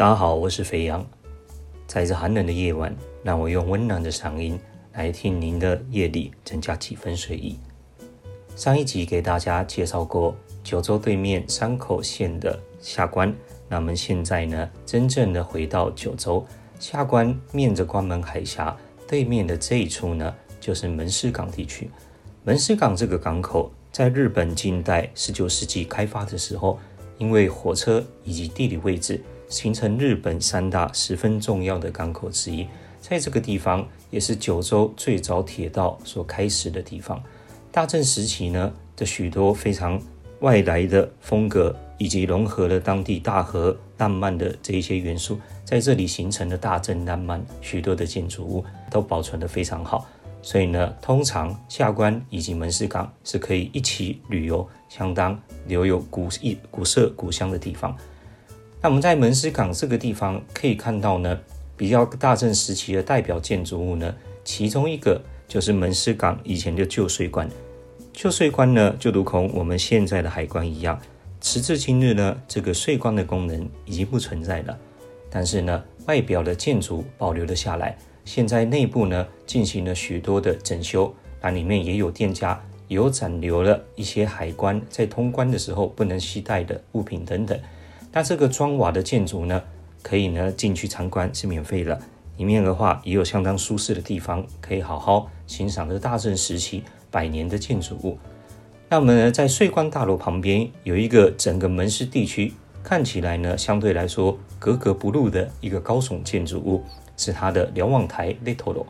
大家好，我是肥羊。在这寒冷的夜晚，让我用温暖的嗓音来听您的夜里增加几分睡意。上一集给大家介绍过九州对面山口县的下关，那么现在呢，真正的回到九州下关，面着关门海峡对面的这一处呢，就是门司港地区。门司港这个港口，在日本近代十九世纪开发的时候，因为火车以及地理位置。形成日本三大十分重要的港口之一，在这个地方也是九州最早铁道所开始的地方。大正时期呢的许多非常外来的风格，以及融合了当地大河浪漫的这一些元素，在这里形成的大正浪漫许多的建筑物都保存得非常好。所以呢，通常下关以及门司港是可以一起旅游，相当留有古意古色古香的地方。那我们在门司港这个地方可以看到呢，比较大正时期的代表建筑物呢，其中一个就是门司港以前的旧税关。旧税关呢，就如同我们现在的海关一样，时至今日呢，这个税关的功能已经不存在了。但是呢，外表的建筑保留了下来。现在内部呢，进行了许多的整修，那里面也有店家，有展留了一些海关在通关的时候不能携带的物品等等。那这个砖瓦的建筑呢，可以呢进去参观是免费的。里面的话也有相当舒适的地方，可以好好欣赏这大正时期百年的建筑物。那我们呢在税关大楼旁边有一个整个门市地区，看起来呢相对来说格格不入的一个高耸建筑物，是它的瞭望台 Little。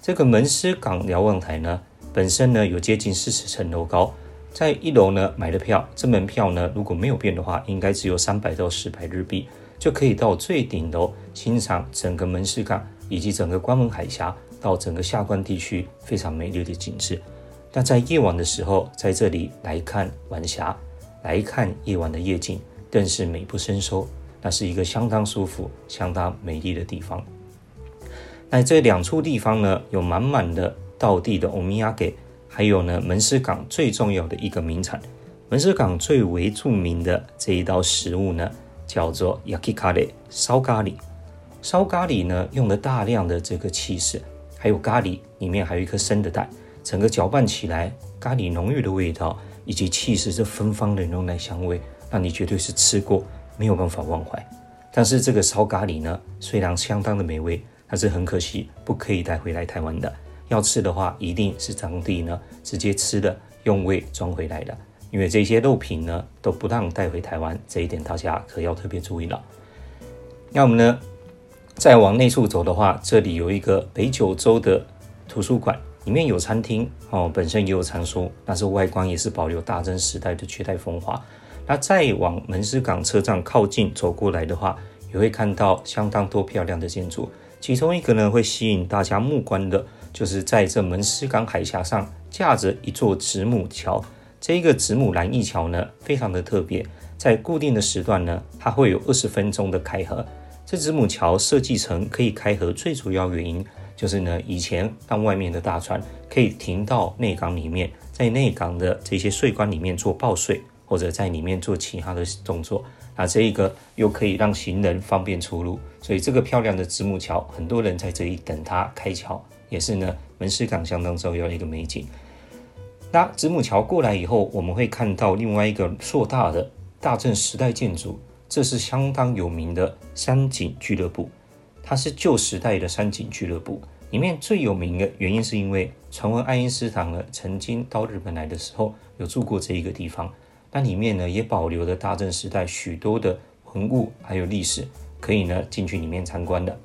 这个门市港瞭望台呢，本身呢有接近四十层楼高。在一楼呢买的票，这门票呢如果没有变的话，应该只有三百到四百日币，就可以到最顶楼欣赏整个门市港以及整个关门海峡到整个下关地区非常美丽的景致。那在夜晚的时候，在这里来看晚霞，来看夜晚的夜景，更是美不胜收。那是一个相当舒服、相当美丽的地方。那这两处地方呢，有满满的道地的欧米亚给。还有呢，门司港最重要的一个名产，门司港最为著名的这一道食物呢，叫做 yakikare 烧咖喱。烧咖喱呢，用了大量的这个气势，还有咖喱里面还有一颗生的蛋，整个搅拌起来，咖喱浓郁的味道以及气势这芬芳的牛奶香味，让你绝对是吃过没有办法忘怀。但是这个烧咖喱呢，虽然相当的美味，但是很可惜不可以带回来台湾的。要吃的话，一定是当地呢直接吃的，用胃装回来的。因为这些肉品呢都不让带回台湾，这一点大家可要特别注意了。那我们呢再往内处走的话，这里有一个北九州的图书馆，里面有餐厅哦，本身也有藏书，但是外观也是保留大正时代的绝代风华。那再往门司港车站靠近走过来的话，也会看到相当多漂亮的建筑，其中一个呢会吸引大家目光的。就是在这门司港海峡上架着一座子母桥，这一个子母蓝翼桥呢，非常的特别，在固定的时段呢，它会有二十分钟的开合。这子母桥设计成可以开合，最主要原因就是呢，以前让外面的大船可以停到内港里面，在内港的这些税关里面做报税，或者在里面做其他的动作，那这一个又可以让行人方便出入，所以这个漂亮的子母桥，很多人在这里等它开桥。也是呢，门市港相当重要的一个美景。那子母桥过来以后，我们会看到另外一个硕大的大正时代建筑，这是相当有名的山景俱乐部。它是旧时代的山景俱乐部，里面最有名的原因是因为传闻爱因斯坦呢曾经到日本来的时候有住过这一个地方。那里面呢也保留了大正时代许多的文物还有历史，可以呢进去里面参观的。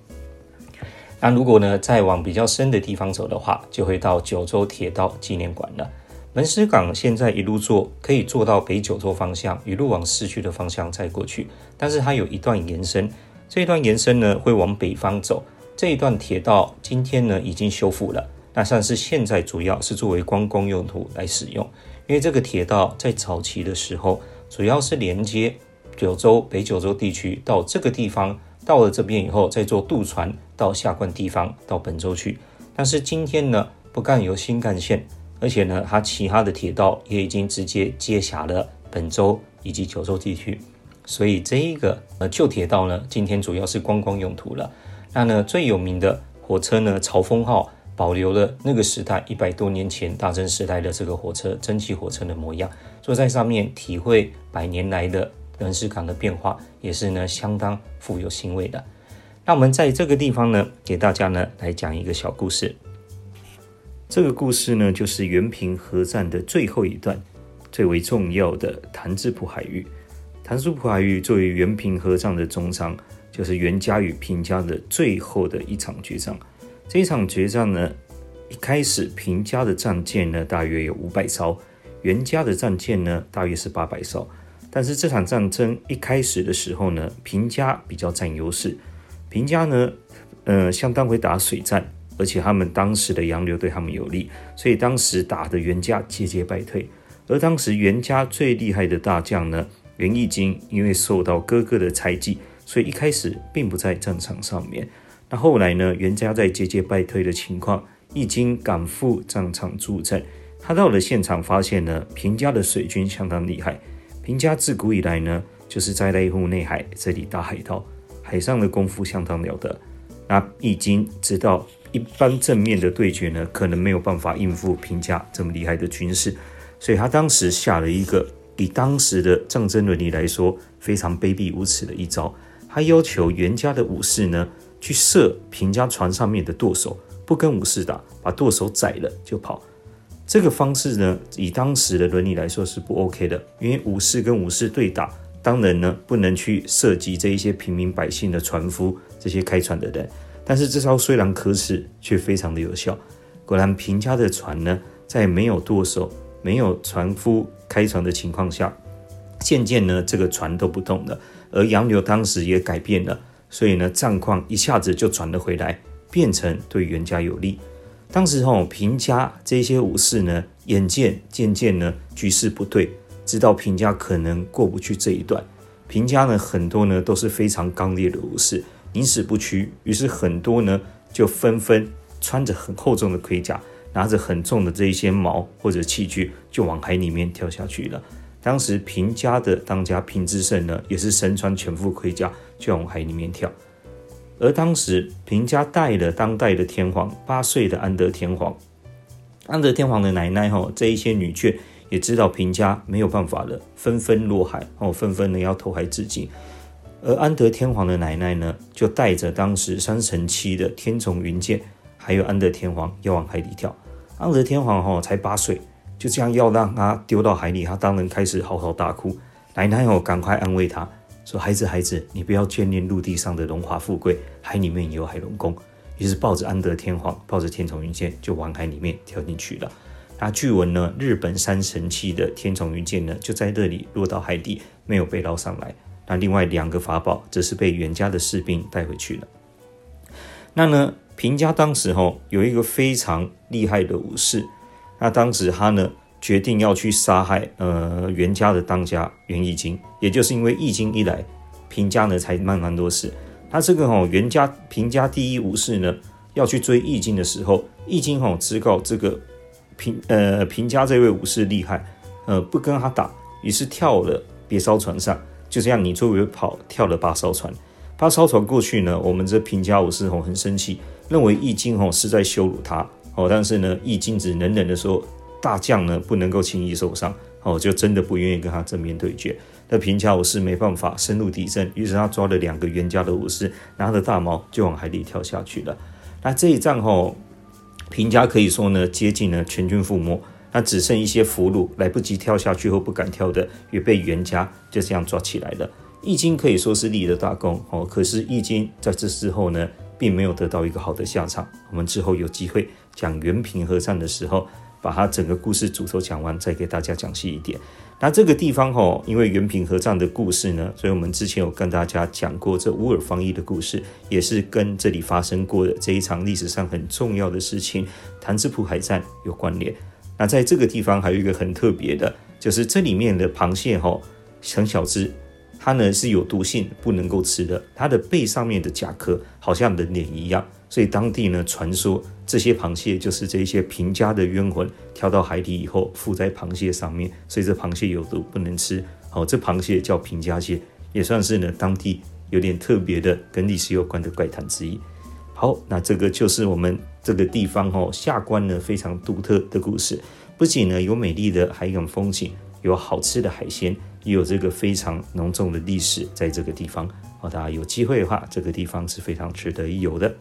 那如果呢，再往比较深的地方走的话，就会到九州铁道纪念馆了。门司港现在一路坐可以坐到北九州方向，一路往市区的方向再过去。但是它有一段延伸，这一段延伸呢会往北方走。这一段铁道今天呢已经修复了，那算是现在主要是作为观光用途来使用。因为这个铁道在早期的时候，主要是连接九州北九州地区到这个地方。到了这边以后，再坐渡船到下关地方到本州去。但是今天呢，不干有新干线，而且呢，它其他的铁道也已经直接接辖了本州以及九州地区。所以这一个呃旧铁道呢，今天主要是观光用途了。那呢最有名的火车呢，朝风号，保留了那个时代一百多年前大正时代的这个火车蒸汽火车的模样，坐在上面体会百年来的人事港的变化，也是呢相当富有欣慰的。那我们在这个地方呢，给大家呢来讲一个小故事。这个故事呢，就是原平和战的最后一段，最为重要的潭子浦海域。潭子浦海域作为原平和战的终章，就是袁家与平家的最后的一场决战。这一场决战呢，一开始平家的战舰呢大约有五百艘，袁家的战舰呢大约是八百艘。但是这场战争一开始的时候呢，平家比较占优势。平家呢，呃，相当会打水战，而且他们当时的洋流对他们有利，所以当时打的袁家节节败退。而当时袁家最厉害的大将呢，袁义经，因为受到哥哥的猜忌，所以一开始并不在战场上面。那后来呢，袁家在节节败退的情况，义经赶赴战场助阵。他到了现场，发现呢，平家的水军相当厉害。平家自古以来呢，就是在内湖内海这里打海盗。海上的功夫相当了得，那易经知道一般正面的对决呢，可能没有办法应付平家这么厉害的军事，所以他当时下了一个以当时的战争伦理来说非常卑鄙无耻的一招，他要求袁家的武士呢去射平家船上面的舵手，不跟武士打，把舵手宰了就跑。这个方式呢，以当时的伦理来说是不 OK 的，因为武士跟武士对打。当然呢，不能去涉及这一些平民百姓的船夫，这些开船的人。但是这招虽然可耻，却非常的有效。果然，平家的船呢，在没有舵手、没有船夫开船的情况下，渐渐呢，这个船都不动了。而洋流当时也改变了，所以呢，战况一下子就转了回来，变成对袁家有利。当时候，平家这些武士呢，眼见渐渐呢，局势不对。知道平家可能过不去这一段，平家呢很多呢都是非常刚烈的武士，宁死不屈。于是很多呢就纷纷穿着很厚重的盔甲，拿着很重的这一些矛或者器具，就往海里面跳下去了。当时平家的当家平之盛呢，也是身穿全副盔甲，就往海里面跳。而当时平家带了当代的天皇八岁的安德天皇，安德天皇的奶奶哈，这一些女眷。也知道平家没有办法了，纷纷落海哦，纷纷呢要投海自尽。而安德天皇的奶奶呢，就带着当时三成七的天丛云剑，还有安德天皇要往海里跳。安德天皇哈才八岁，就这样要让他丢到海里，他当然开始嚎啕大哭。奶奶哦，赶快安慰他说：“孩子，孩子，你不要眷恋陆地上的荣华富贵，海里面有海龙宫。”于是抱着安德天皇，抱着天丛云剑，就往海里面跳进去了。那据闻呢，日本三神器的天丛云剑呢，就在这里落到海底，没有被捞上来。那另外两个法宝则是被袁家的士兵带回去了。那呢，平家当时吼有一个非常厉害的武士，那当时他呢决定要去杀害呃袁家的当家袁义经，也就是因为义经一来，平家呢才慢慢多事。他这个吼袁家平家第一武士呢要去追义经的时候，义经吼知道这个。平呃平家这位武士厉害，呃不跟他打，于是跳了别艘船上，就这样你追我跑跳了八艘船，八艘船过去呢，我们这平家武士吼很生气，认为易经吼是在羞辱他哦，但是呢易经只冷冷的说，大将呢不能够轻易受伤哦，就真的不愿意跟他正面对决。那平家武士没办法深入敌阵，于是他抓了两个袁家的武士，拿着大矛就往海里跳下去了。那这一仗吼。平家可以说呢，接近了全军覆没，那只剩一些俘虏，来不及跳下去或不敢跳的，也被袁家就这样抓起来了。易经可以说是立了大功哦，可是易经在这之后呢，并没有得到一个好的下场。我们之后有机会讲元平和战的时候，把它整个故事主轴讲完，再给大家讲细一点。那这个地方哈，因为原平和战的故事呢，所以我们之前有跟大家讲过这乌尔方一的故事，也是跟这里发生过的这一场历史上很重要的事情——潭子浦海战有关联。那在这个地方还有一个很特别的，就是这里面的螃蟹哈，很小只，它呢是有毒性，不能够吃的。它的背上面的甲壳好像人脸一样。所以当地呢传说这些螃蟹就是这些平家的冤魂跳到海底以后附在螃蟹上面，所以这螃蟹有毒不能吃。好，这螃蟹叫平家蟹，也算是呢当地有点特别的跟历史有关的怪谈之一。好，那这个就是我们这个地方哦，下关呢非常独特的故事，不仅呢有美丽的海港风景，有好吃的海鲜，也有这个非常浓重的历史在这个地方。好，大家有机会的话，这个地方是非常值得一游的。